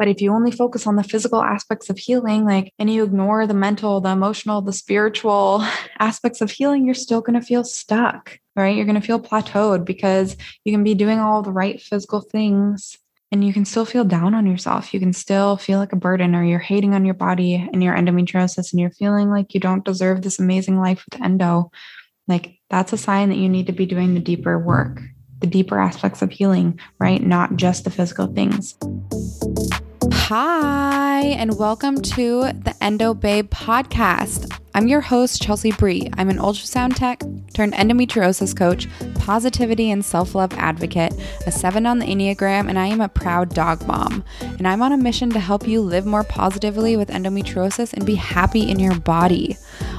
But if you only focus on the physical aspects of healing, like, and you ignore the mental, the emotional, the spiritual aspects of healing, you're still going to feel stuck, right? You're going to feel plateaued because you can be doing all the right physical things and you can still feel down on yourself. You can still feel like a burden or you're hating on your body and your endometriosis and you're feeling like you don't deserve this amazing life with endo. Like, that's a sign that you need to be doing the deeper work the deeper aspects of healing, right? Not just the physical things. Hi, and welcome to the Endo Babe podcast. I'm your host, Chelsea Bree. I'm an ultrasound tech turned endometriosis coach, positivity and self love advocate, a seven on the Enneagram, and I am a proud dog mom. And I'm on a mission to help you live more positively with endometriosis and be happy in your body.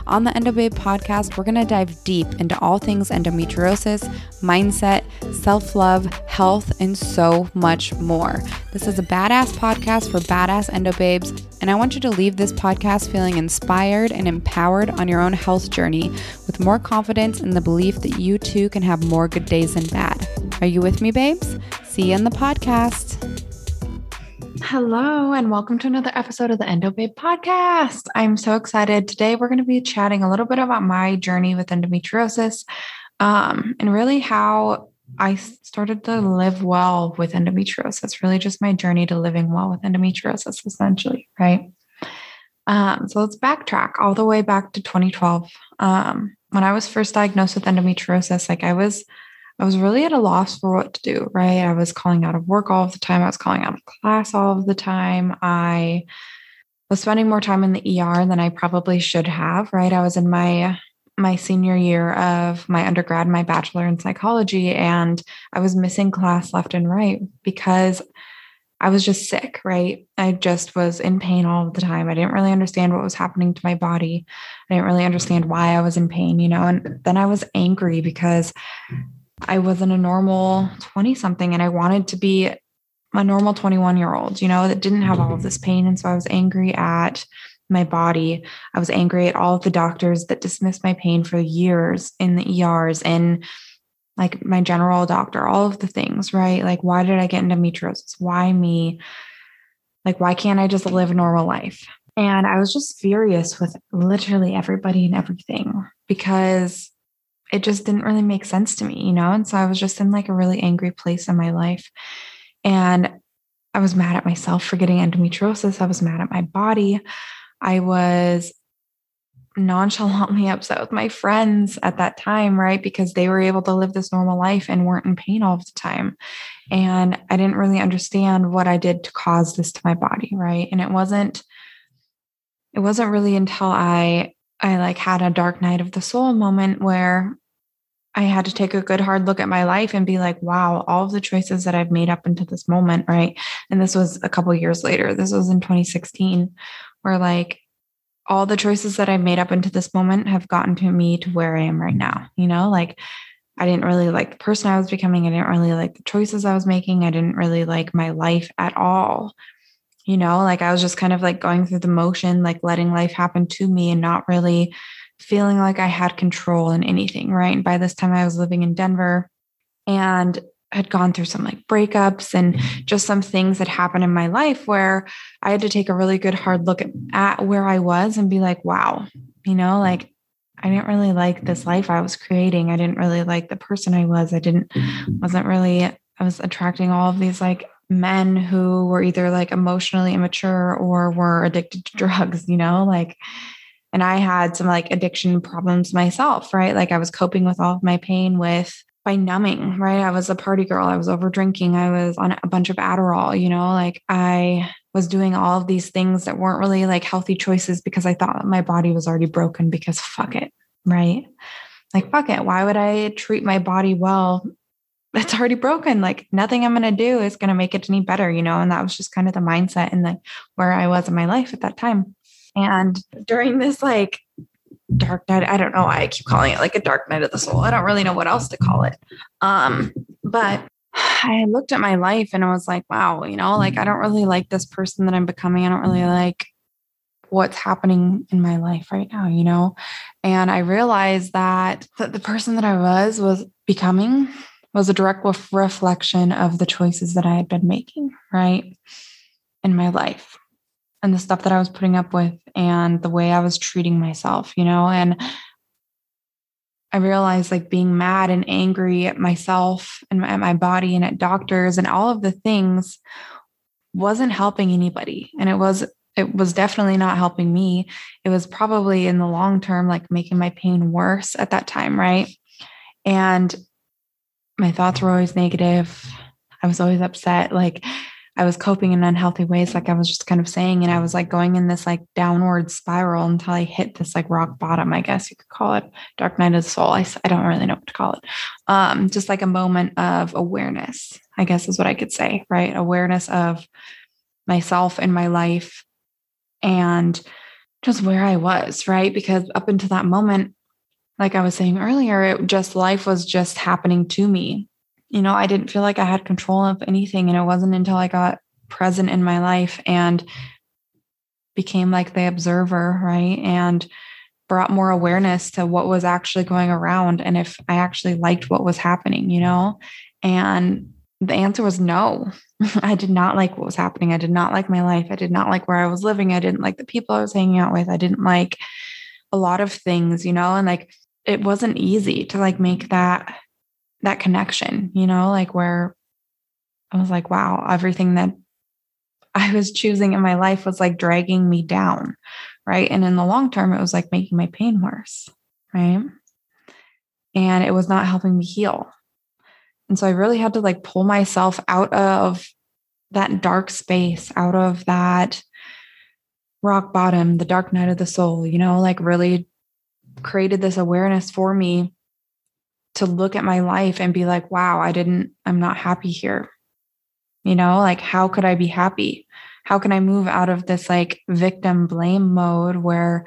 On the EndoBabe podcast, we're going to dive deep into all things endometriosis, mindset, self love, health, and so much more. This is a badass podcast for badass endobabes, and I want you to leave this podcast feeling inspired and empowered on your own health journey with more confidence and the belief that you too can have more good days than bad. Are you with me, babes? See you in the podcast. Hello, and welcome to another episode of the Endo Babe podcast. I'm so excited. Today, we're going to be chatting a little bit about my journey with endometriosis um, and really how I started to live well with endometriosis, really just my journey to living well with endometriosis, essentially, right? Um, so let's backtrack all the way back to 2012. Um, when I was first diagnosed with endometriosis, like I was I was really at a loss for what to do, right? I was calling out of work all of the time. I was calling out of class all of the time. I was spending more time in the ER than I probably should have, right? I was in my my senior year of my undergrad, my bachelor in psychology, and I was missing class left and right because I was just sick, right? I just was in pain all the time. I didn't really understand what was happening to my body. I didn't really understand why I was in pain, you know, and then I was angry because I wasn't a normal 20 something and I wanted to be a normal 21 year old, you know, that didn't have all of this pain. And so I was angry at my body. I was angry at all of the doctors that dismissed my pain for years in the ERs and like my general doctor, all of the things, right? Like, why did I get endometriosis? Why me? Like, why can't I just live a normal life? And I was just furious with literally everybody and everything because it just didn't really make sense to me, you know? And so I was just in like a really angry place in my life. And I was mad at myself for getting endometriosis. I was mad at my body. I was nonchalantly upset with my friends at that time, right? Because they were able to live this normal life and weren't in pain all the time. And I didn't really understand what I did to cause this to my body, right? And it wasn't it wasn't really until I I like had a dark night of the soul moment where I had to take a good hard look at my life and be like, wow, all of the choices that I've made up into this moment, right? And this was a couple years later. This was in 2016, where like all the choices that I've made up into this moment have gotten to me to where I am right now. You know, like I didn't really like the person I was becoming. I didn't really like the choices I was making. I didn't really like my life at all. You know, like I was just kind of like going through the motion, like letting life happen to me and not really feeling like I had control in anything, right? And by this time I was living in Denver and had gone through some like breakups and mm-hmm. just some things that happened in my life where I had to take a really good hard look at, at where I was and be like, wow, you know, like I didn't really like this life I was creating. I didn't really like the person I was. I didn't, wasn't really, I was attracting all of these like men who were either like emotionally immature or were addicted to drugs, you know, like and I had some like addiction problems myself, right? Like I was coping with all of my pain with by numbing, right? I was a party girl. I was over drinking. I was on a bunch of Adderall, you know, like I was doing all of these things that weren't really like healthy choices because I thought my body was already broken because fuck it, right? Like, fuck it. Why would I treat my body well? It's already broken. Like, nothing I'm going to do is going to make it any better, you know? And that was just kind of the mindset and the where I was in my life at that time. And during this like dark night, I don't know why I keep calling it like a dark night of the soul. I don't really know what else to call it. Um, but I looked at my life and I was like, wow, you know, like I don't really like this person that I'm becoming. I don't really like what's happening in my life right now, you know? And I realized that, that the person that I was was becoming was a direct reflection of the choices that I had been making, right? in my life and the stuff that I was putting up with and the way I was treating myself, you know, and I realized like being mad and angry at myself and at my body and at doctors and all of the things wasn't helping anybody. And it was it was definitely not helping me. It was probably in the long term like making my pain worse at that time, right? And my thoughts were always negative. I was always upset. Like I was coping in unhealthy ways, like I was just kind of saying. And I was like going in this like downward spiral until I hit this like rock bottom, I guess you could call it dark night of the soul. I, I don't really know what to call it. Um, just like a moment of awareness, I guess is what I could say, right? Awareness of myself and my life and just where I was, right? Because up until that moment, like I was saying earlier, it just life was just happening to me. You know, I didn't feel like I had control of anything. And it wasn't until I got present in my life and became like the observer, right? And brought more awareness to what was actually going around and if I actually liked what was happening, you know? And the answer was no. I did not like what was happening. I did not like my life. I did not like where I was living. I didn't like the people I was hanging out with. I didn't like a lot of things, you know? And like it wasn't easy to like make that that connection, you know, like where I was like, wow, everything that I was choosing in my life was like dragging me down. Right. And in the long term, it was like making my pain worse. Right. And it was not helping me heal. And so I really had to like pull myself out of that dark space, out of that rock bottom, the dark night of the soul, you know, like really created this awareness for me to look at my life and be like, wow, I didn't, I'm not happy here. You know, like, how could I be happy? How can I move out of this like victim blame mode where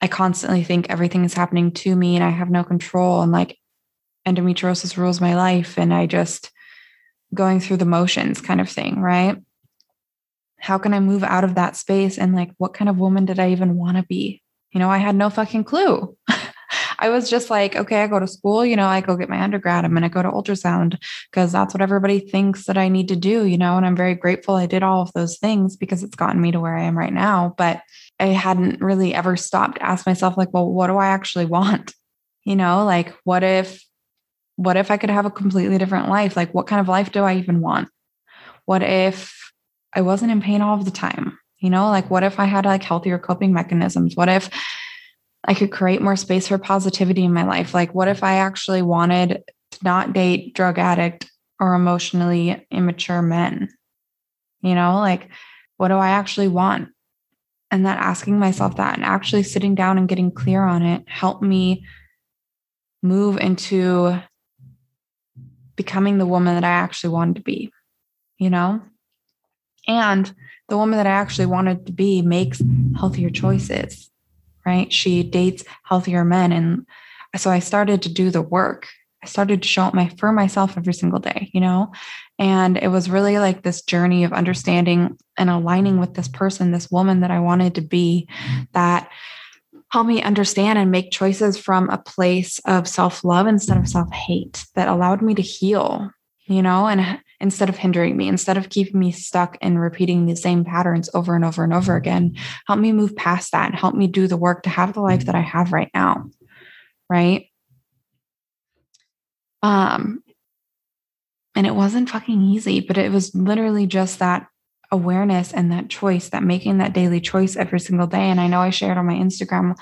I constantly think everything is happening to me and I have no control and like endometriosis rules my life and I just going through the motions kind of thing, right? How can I move out of that space and like, what kind of woman did I even want to be? You know, I had no fucking clue. I was just like, okay, I go to school, you know, I go get my undergrad. I'm going to go to ultrasound because that's what everybody thinks that I need to do, you know, and I'm very grateful I did all of those things because it's gotten me to where I am right now. But I hadn't really ever stopped to ask myself, like, well, what do I actually want? You know, like, what if, what if I could have a completely different life? Like, what kind of life do I even want? What if I wasn't in pain all of the time? You know, like what if I had like healthier coping mechanisms? What if I could create more space for positivity in my life? Like, what if I actually wanted to not date drug addict or emotionally immature men? You know, like, what do I actually want? And that asking myself that and actually sitting down and getting clear on it helped me move into becoming the woman that I actually wanted to be, you know? And the woman that I actually wanted to be makes healthier choices, right? She dates healthier men. And so I started to do the work. I started to show up my for myself every single day, you know? And it was really like this journey of understanding and aligning with this person, this woman that I wanted to be, that helped me understand and make choices from a place of self love instead of self hate that allowed me to heal, you know, and instead of hindering me, instead of keeping me stuck and repeating the same patterns over and over and over again, help me move past that and help me do the work to have the life that I have right now. Right. Um, and it wasn't fucking easy, but it was literally just that awareness and that choice, that making that daily choice every single day. And I know I shared on my Instagram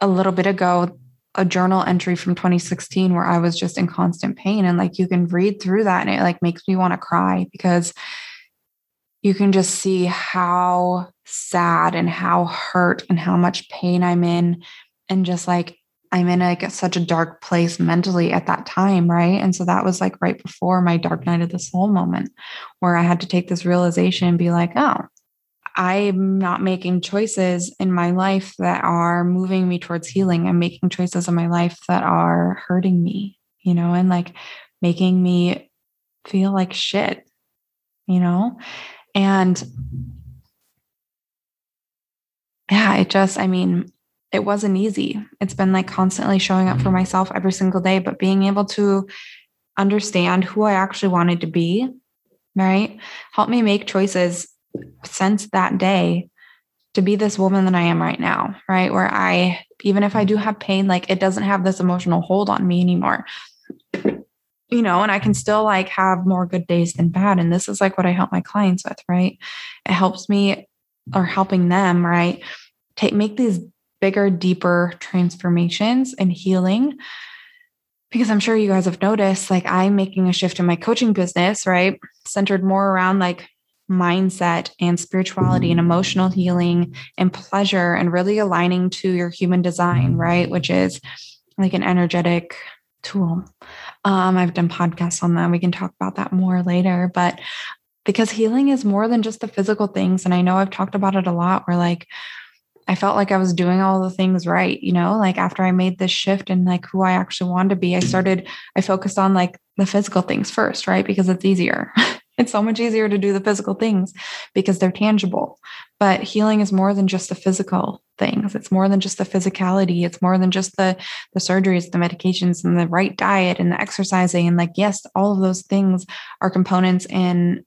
a little bit ago a journal entry from 2016 where I was just in constant pain. And like you can read through that and it like makes me want to cry because you can just see how sad and how hurt and how much pain I'm in. And just like I'm in like such a dark place mentally at that time. Right. And so that was like right before my dark night of the soul moment where I had to take this realization and be like, oh, I'm not making choices in my life that are moving me towards healing. I'm making choices in my life that are hurting me, you know, and like making me feel like shit, you know? And yeah, it just, I mean, it wasn't easy. It's been like constantly showing up for myself every single day, but being able to understand who I actually wanted to be, right? Help me make choices since that day to be this woman that I am right now, right? Where I, even if I do have pain, like it doesn't have this emotional hold on me anymore. You know, and I can still like have more good days than bad. And this is like what I help my clients with, right? It helps me or helping them, right? Take make these bigger, deeper transformations and healing. Because I'm sure you guys have noticed, like I'm making a shift in my coaching business, right? Centered more around like mindset and spirituality and emotional healing and pleasure and really aligning to your human design, right? Which is like an energetic tool. Um, I've done podcasts on that. We can talk about that more later. But because healing is more than just the physical things. And I know I've talked about it a lot where like I felt like I was doing all the things right, you know, like after I made this shift and like who I actually wanted to be, I started, I focused on like the physical things first, right? Because it's easier. it's so much easier to do the physical things because they're tangible. But healing is more than just the physical things. It's more than just the physicality. It's more than just the the surgeries, the medications, and the right diet and the exercising. And like, yes, all of those things are components in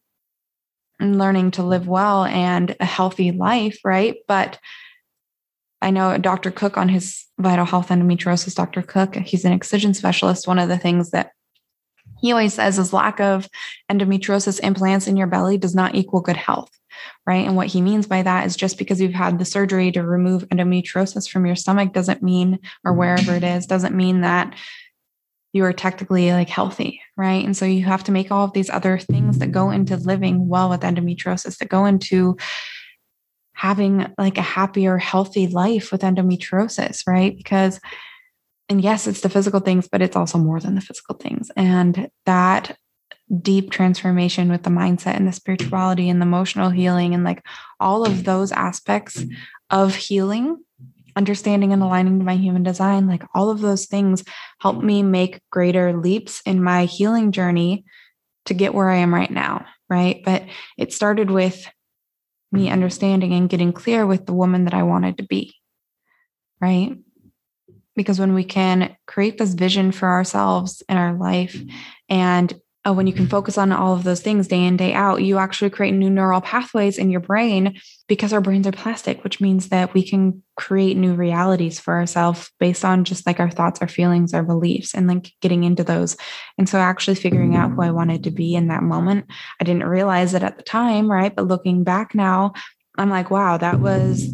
learning to live well and a healthy life, right? But I know Dr. Cook on his Vital Health Endometriosis, Dr. Cook, he's an excision specialist. One of the things that he always says is lack of endometriosis implants in your belly does not equal good health, right? And what he means by that is just because you've had the surgery to remove endometriosis from your stomach doesn't mean, or wherever it is, doesn't mean that you are technically like healthy, right? And so you have to make all of these other things that go into living well with endometriosis, that go into having like a happier, healthy life with endometriosis, right? Because, and yes, it's the physical things, but it's also more than the physical things. And that deep transformation with the mindset and the spirituality and the emotional healing and like all of those aspects of healing understanding and aligning to my human design, like all of those things help me make greater leaps in my healing journey to get where I am right now. Right. But it started with me understanding and getting clear with the woman that I wanted to be. Right. Because when we can create this vision for ourselves in our life and uh, when you can focus on all of those things day in, day out, you actually create new neural pathways in your brain because our brains are plastic, which means that we can create new realities for ourselves based on just like our thoughts, our feelings, our beliefs, and like getting into those. And so, actually figuring out who I wanted to be in that moment, I didn't realize it at the time, right? But looking back now, I'm like, wow, that was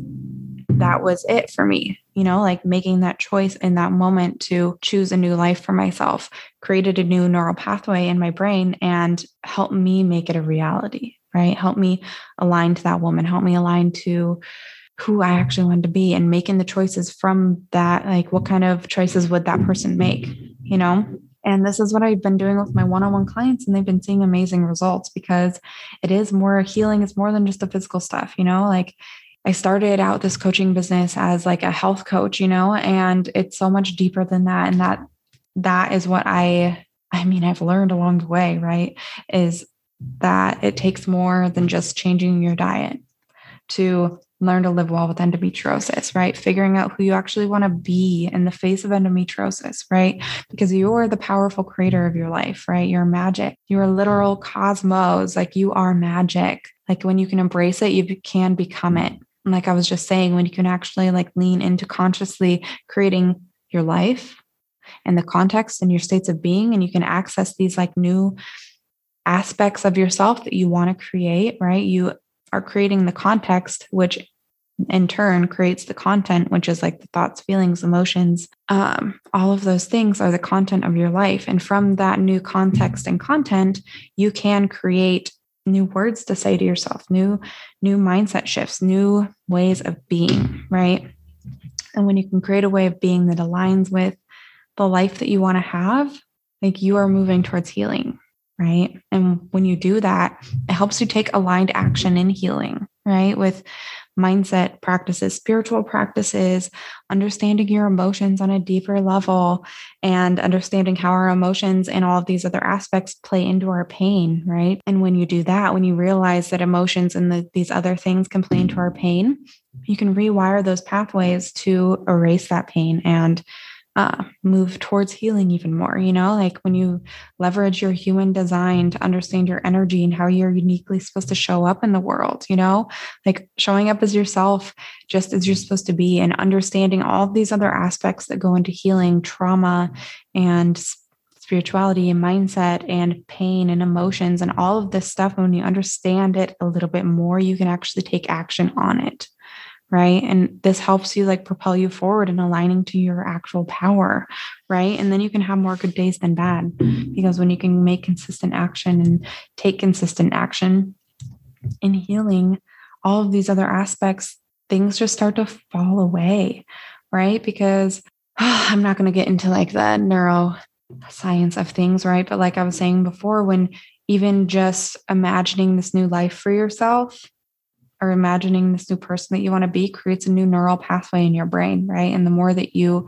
that was it for me you know, like making that choice in that moment to choose a new life for myself, created a new neural pathway in my brain and helped me make it a reality, right? Help me align to that woman, help me align to who I actually wanted to be and making the choices from that. Like, what kind of choices would that person make, you know? And this is what I've been doing with my one on one clients, and they've been seeing amazing results because it is more healing, it's more than just the physical stuff, you know, like I started out this coaching business as like a health coach, you know, and it's so much deeper than that. And that that is what I I mean, I've learned along the way, right? Is that it takes more than just changing your diet to learn to live well with endometriosis, right? Figuring out who you actually want to be in the face of endometriosis, right? Because you're the powerful creator of your life, right? You're magic. You're literal cosmos. Like you are magic. Like when you can embrace it, you can become it like I was just saying, when you can actually like lean into consciously creating your life and the context and your states of being, and you can access these like new aspects of yourself that you want to create, right? You are creating the context, which in turn creates the content, which is like the thoughts, feelings, emotions. Um, all of those things are the content of your life. And from that new context and content, you can create new words to say to yourself, new new mindset shifts, new ways of being, right? And when you can create a way of being that aligns with the life that you want to have, like you are moving towards healing, right? And when you do that, it helps you take aligned action in healing, right? With mindset practices, spiritual practices, understanding your emotions on a deeper level, and understanding how our emotions and all of these other aspects play into our pain, right? And when you do that, when you realize that emotions and the, these other things can play into our pain, you can rewire those pathways to erase that pain and uh, move towards healing even more. You know, like when you leverage your human design to understand your energy and how you're uniquely supposed to show up in the world, you know, like showing up as yourself just as you're supposed to be and understanding all these other aspects that go into healing, trauma, and spirituality and mindset and pain and emotions and all of this stuff. When you understand it a little bit more, you can actually take action on it right? And this helps you like propel you forward and aligning to your actual power right? And then you can have more good days than bad because when you can make consistent action and take consistent action in healing all of these other aspects things just start to fall away right? Because oh, i'm not going to get into like the neuroscience of things right? But like i was saying before when even just imagining this new life for yourself or imagining this new person that you want to be creates a new neural pathway in your brain, right? And the more that you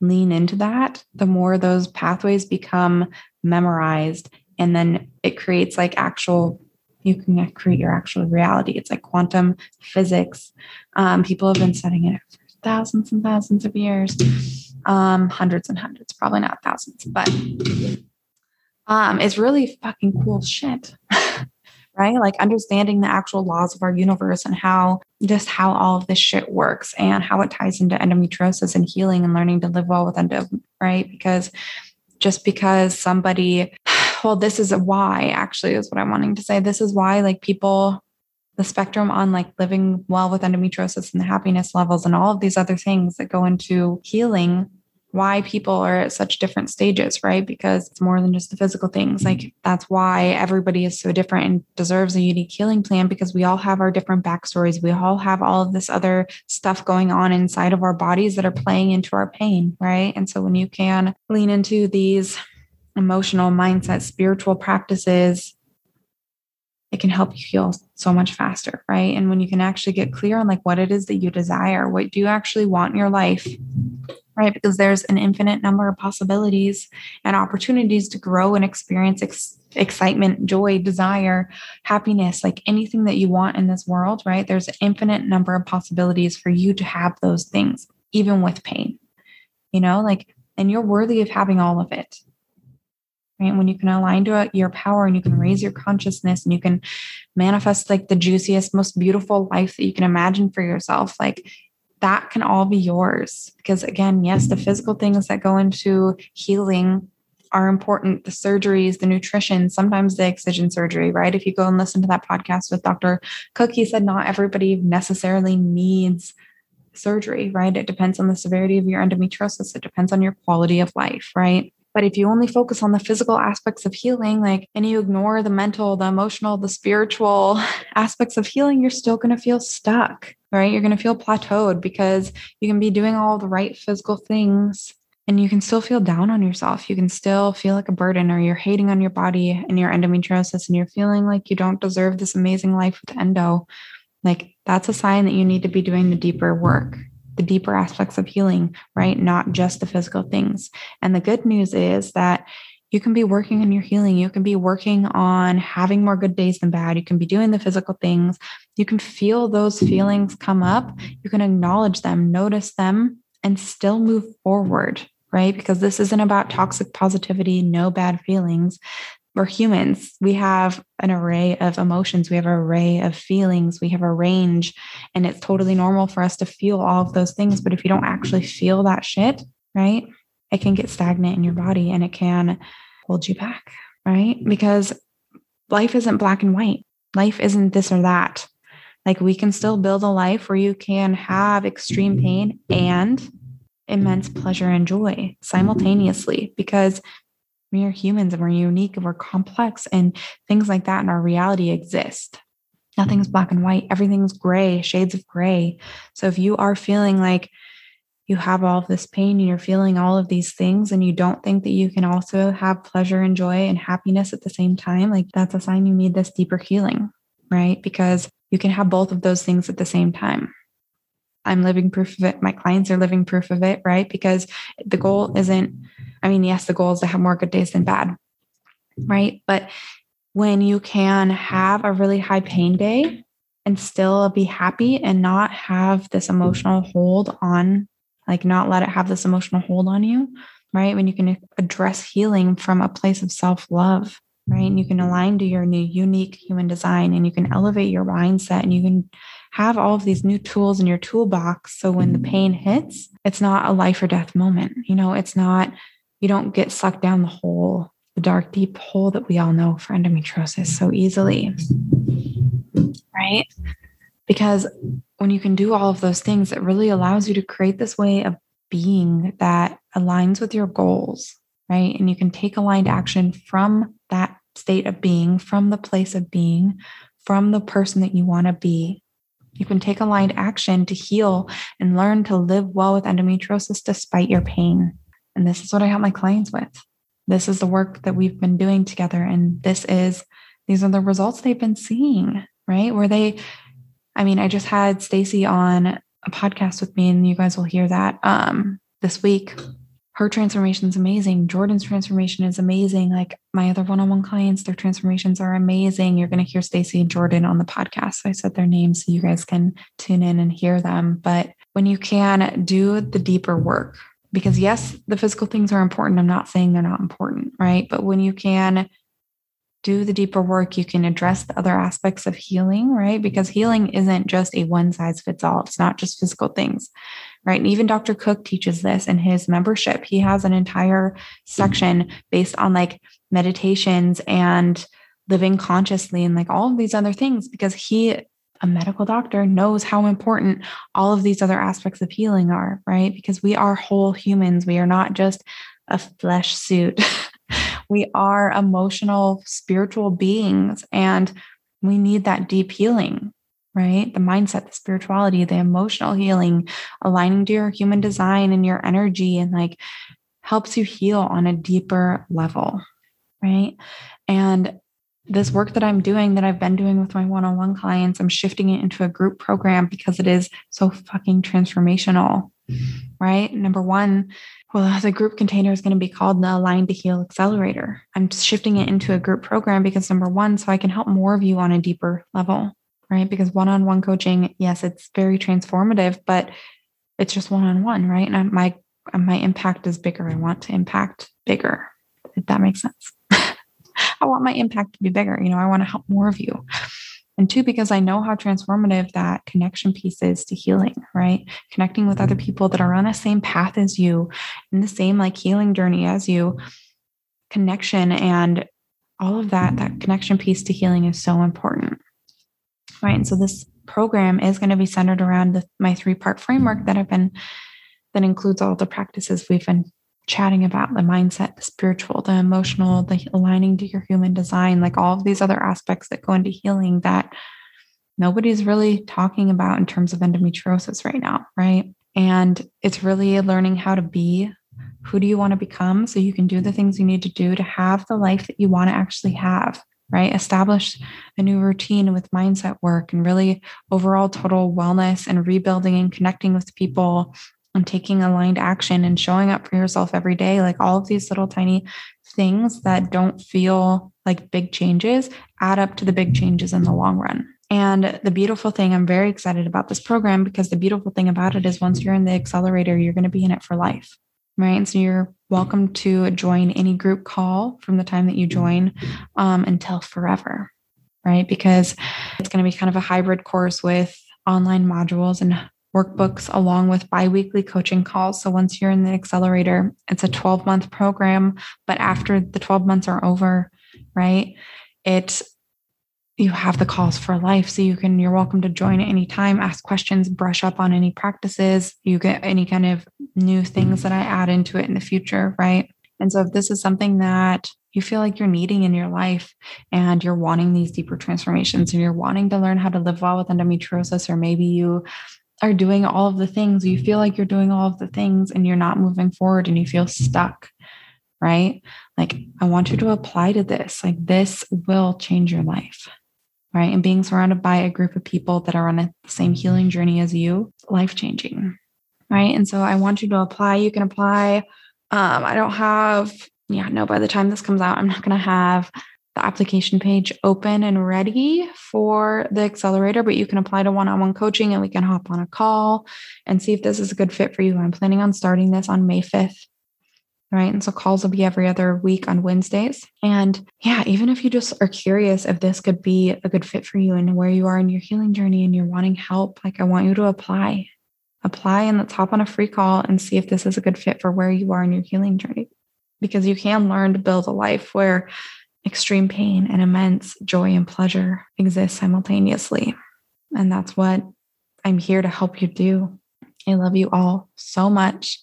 lean into that, the more those pathways become memorized. And then it creates like actual, you can create your actual reality. It's like quantum physics. Um, people have been studying it for thousands and thousands of years, um, hundreds and hundreds, probably not thousands, but um, it's really fucking cool shit. right? Like understanding the actual laws of our universe and how just how all of this shit works and how it ties into endometriosis and healing and learning to live well with endo, right? Because just because somebody, well, this is why actually is what I'm wanting to say. This is why like people the spectrum on like living well with endometriosis and the happiness levels and all of these other things that go into healing why people are at such different stages, right? Because it's more than just the physical things. Like mm-hmm. that's why everybody is so different and deserves a unique healing plan because we all have our different backstories. We all have all of this other stuff going on inside of our bodies that are playing into our pain, right? And so when you can lean into these emotional mindset, spiritual practices, it can help you heal so much faster, right? And when you can actually get clear on like what it is that you desire, what do you actually want in your life? Right? Because there's an infinite number of possibilities and opportunities to grow and experience ex- excitement, joy, desire, happiness, like anything that you want in this world, right? There's an infinite number of possibilities for you to have those things, even with pain, you know, like, and you're worthy of having all of it. Right? When you can align to uh, your power and you can raise your consciousness and you can manifest like the juiciest, most beautiful life that you can imagine for yourself, like that can all be yours. Because again, yes, the physical things that go into healing are important the surgeries, the nutrition, sometimes the excision surgery, right? If you go and listen to that podcast with Dr. Cook, he said not everybody necessarily needs surgery, right? It depends on the severity of your endometriosis, it depends on your quality of life, right? But if you only focus on the physical aspects of healing, like, and you ignore the mental, the emotional, the spiritual aspects of healing, you're still going to feel stuck, right? You're going to feel plateaued because you can be doing all the right physical things and you can still feel down on yourself. You can still feel like a burden or you're hating on your body and your endometriosis and you're feeling like you don't deserve this amazing life with endo. Like, that's a sign that you need to be doing the deeper work the deeper aspects of healing, right? Not just the physical things. And the good news is that you can be working on your healing. You can be working on having more good days than bad. You can be doing the physical things. You can feel those mm-hmm. feelings come up. You can acknowledge them, notice them, and still move forward, right? Because this isn't about toxic positivity, no bad feelings we're humans. We have an array of emotions, we have an array of feelings, we have a range, and it's totally normal for us to feel all of those things. But if you don't actually feel that shit, right, it can get stagnant in your body and it can hold you back, right? Because life isn't black and white, life isn't this or that. Like we can still build a life where you can have extreme pain and immense pleasure and joy simultaneously because we are humans and we're unique and we're complex and things like that in our reality exist. Nothing's mm-hmm. black and white, everything's gray, shades of gray. So if you are feeling like you have all of this pain and you're feeling all of these things and you don't think that you can also have pleasure and joy and happiness at the same time, like that's a sign you need this deeper healing, right? Because you can have both of those things at the same time. I'm living proof of it. My clients are living proof of it, right? Because the goal mm-hmm. isn't I mean, yes, the goal is to have more good days than bad, right? But when you can have a really high pain day and still be happy and not have this emotional hold on like not let it have this emotional hold on you, right? When you can address healing from a place of self love, right? And you can align to your new unique human design and you can elevate your mindset and you can have all of these new tools in your toolbox. So when the mm-hmm. pain hits, it's not a life or death moment. You know, it's not, you don't get sucked down the hole, the dark, deep hole that we all know for endometriosis so easily. Right? Because when you can do all of those things, it really allows you to create this way of being that aligns with your goals, right? And you can take aligned action from that state of being, from the place of being, from the person that you want to be. You can take aligned action to heal and learn to live well with endometriosis despite your pain. And this is what I help my clients with. This is the work that we've been doing together. And this is, these are the results they've been seeing, right? Where they, I mean, I just had Stacy on a podcast with me, and you guys will hear that um, this week her transformation is amazing. Jordan's transformation is amazing. Like my other one-on-one clients, their transformations are amazing. You're going to hear Stacy and Jordan on the podcast. So I said their names so you guys can tune in and hear them. But when you can do the deeper work, because yes, the physical things are important. I'm not saying they're not important, right? But when you can do the deeper work, you can address the other aspects of healing, right? Because healing isn't just a one size fits all. It's not just physical things right? And even Dr. Cook teaches this in his membership. He has an entire section based on like meditations and living consciously and like all of these other things because he a medical doctor knows how important all of these other aspects of healing are, right? Because we are whole humans. We are not just a flesh suit. we are emotional, spiritual beings, and we need that deep healing, right? The mindset, the spirituality, the emotional healing, aligning to your human design and your energy, and like helps you heal on a deeper level, right? And this work that I'm doing, that I've been doing with my one on one clients, I'm shifting it into a group program because it is so fucking transformational, mm-hmm. right? Number one, well, the group container is going to be called the Align to Heal Accelerator. I'm shifting it into a group program because number one, so I can help more of you on a deeper level right? Because one on one coaching, yes, it's very transformative, but it's just one on one, right? And my my impact is bigger. I want to impact bigger, if that makes sense. I want my impact to be bigger. You know, I want to help more of you. And two, because I know how transformative that connection piece is to healing, right? Connecting with other mm-hmm. people that are on the same path as you, in the same like healing journey as you, connection and all of that, that connection piece to healing is so important right? And so this program is going to be centered around the, my three part framework that I've been, that includes all the practices we've been chatting about the mindset, the spiritual, the emotional, the aligning to your human design, like all of these other aspects that go into healing that nobody's really talking about in terms of endometriosis right now, right? And it's really learning how to be who do you want to become so you can do the things you need to do to have the life that you want to actually have right? Establish a new routine with mindset work and really overall total wellness and rebuilding and connecting with people and taking aligned action and showing up for yourself every day. Like all of these little tiny things that don't feel like big changes add up to the big changes in the long run. And the beautiful thing, I'm very excited about this program because the beautiful thing about it is once you're in the accelerator, you're going to be in it for life right? So you're welcome to join any group call from the time that you join um, until forever, right? Because it's going to be kind of a hybrid course with online modules and workbooks along with biweekly coaching calls. So once you're in the accelerator, it's a 12 month program, but after the 12 months are over, right? It you have the calls for life. So you can you're welcome to join at any time ask questions brush up on any practices. You get any kind of new things that i add into it in the future right? And so if this is something that you feel like you're needing in your life and you're wanting these deeper transformations and you're wanting to learn how to live well with endometriosis or maybe you are doing all of the things you feel like you're doing all of the things and you're not moving forward and you feel stuck right? Like i want you to apply to this. Like this will change your life right? And being surrounded by a group of people that are on the same healing journey as you, life changing, right? And so I want you to apply. You can apply. Um, I don't have, yeah, no, by the time this comes out, I'm not going to have the application page open and ready for the accelerator, but you can apply to one on one coaching and we can hop on a call and see if this is a good fit for you. I'm planning on starting this on May 5th. Right. And so calls will be every other week on Wednesdays. And yeah, even if you just are curious if this could be a good fit for you and where you are in your healing journey and you're wanting help, like I want you to apply. Apply and let's hop on a free call and see if this is a good fit for where you are in your healing journey. Because you can learn to build a life where extreme pain and immense joy and pleasure exist simultaneously. And that's what I'm here to help you do. I love you all so much.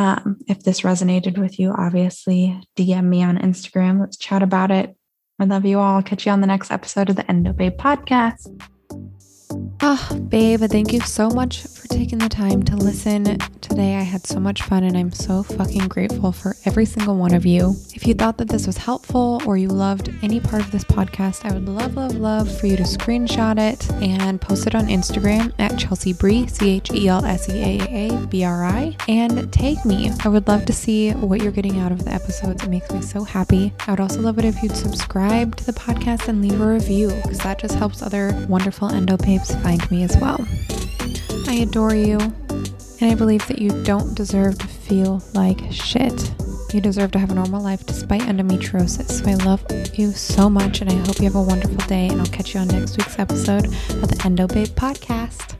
Um, if this resonated with you, obviously DM me on Instagram. Let's chat about it. I love you all. Catch you on the next episode of the Endo Babe podcast. Oh, babe, thank you so much for taking the time to listen today. I had so much fun and I'm so fucking grateful for every single one of you. If you thought that this was helpful or you loved any part of this podcast, I would love, love, love for you to screenshot it and post it on Instagram at Chelsea Brie, C H E L S E A A B R I, and tag me. I would love to see what you're getting out of the episodes. It makes me so happy. I would also love it if you'd subscribe to the podcast and leave a review because that just helps other wonderful endo babes find me as well. I adore you, and I believe that you don't deserve to feel like shit. You deserve to have a normal life despite endometriosis. So I love you so much, and I hope you have a wonderful day. And I'll catch you on next week's episode of the Endo Babe podcast.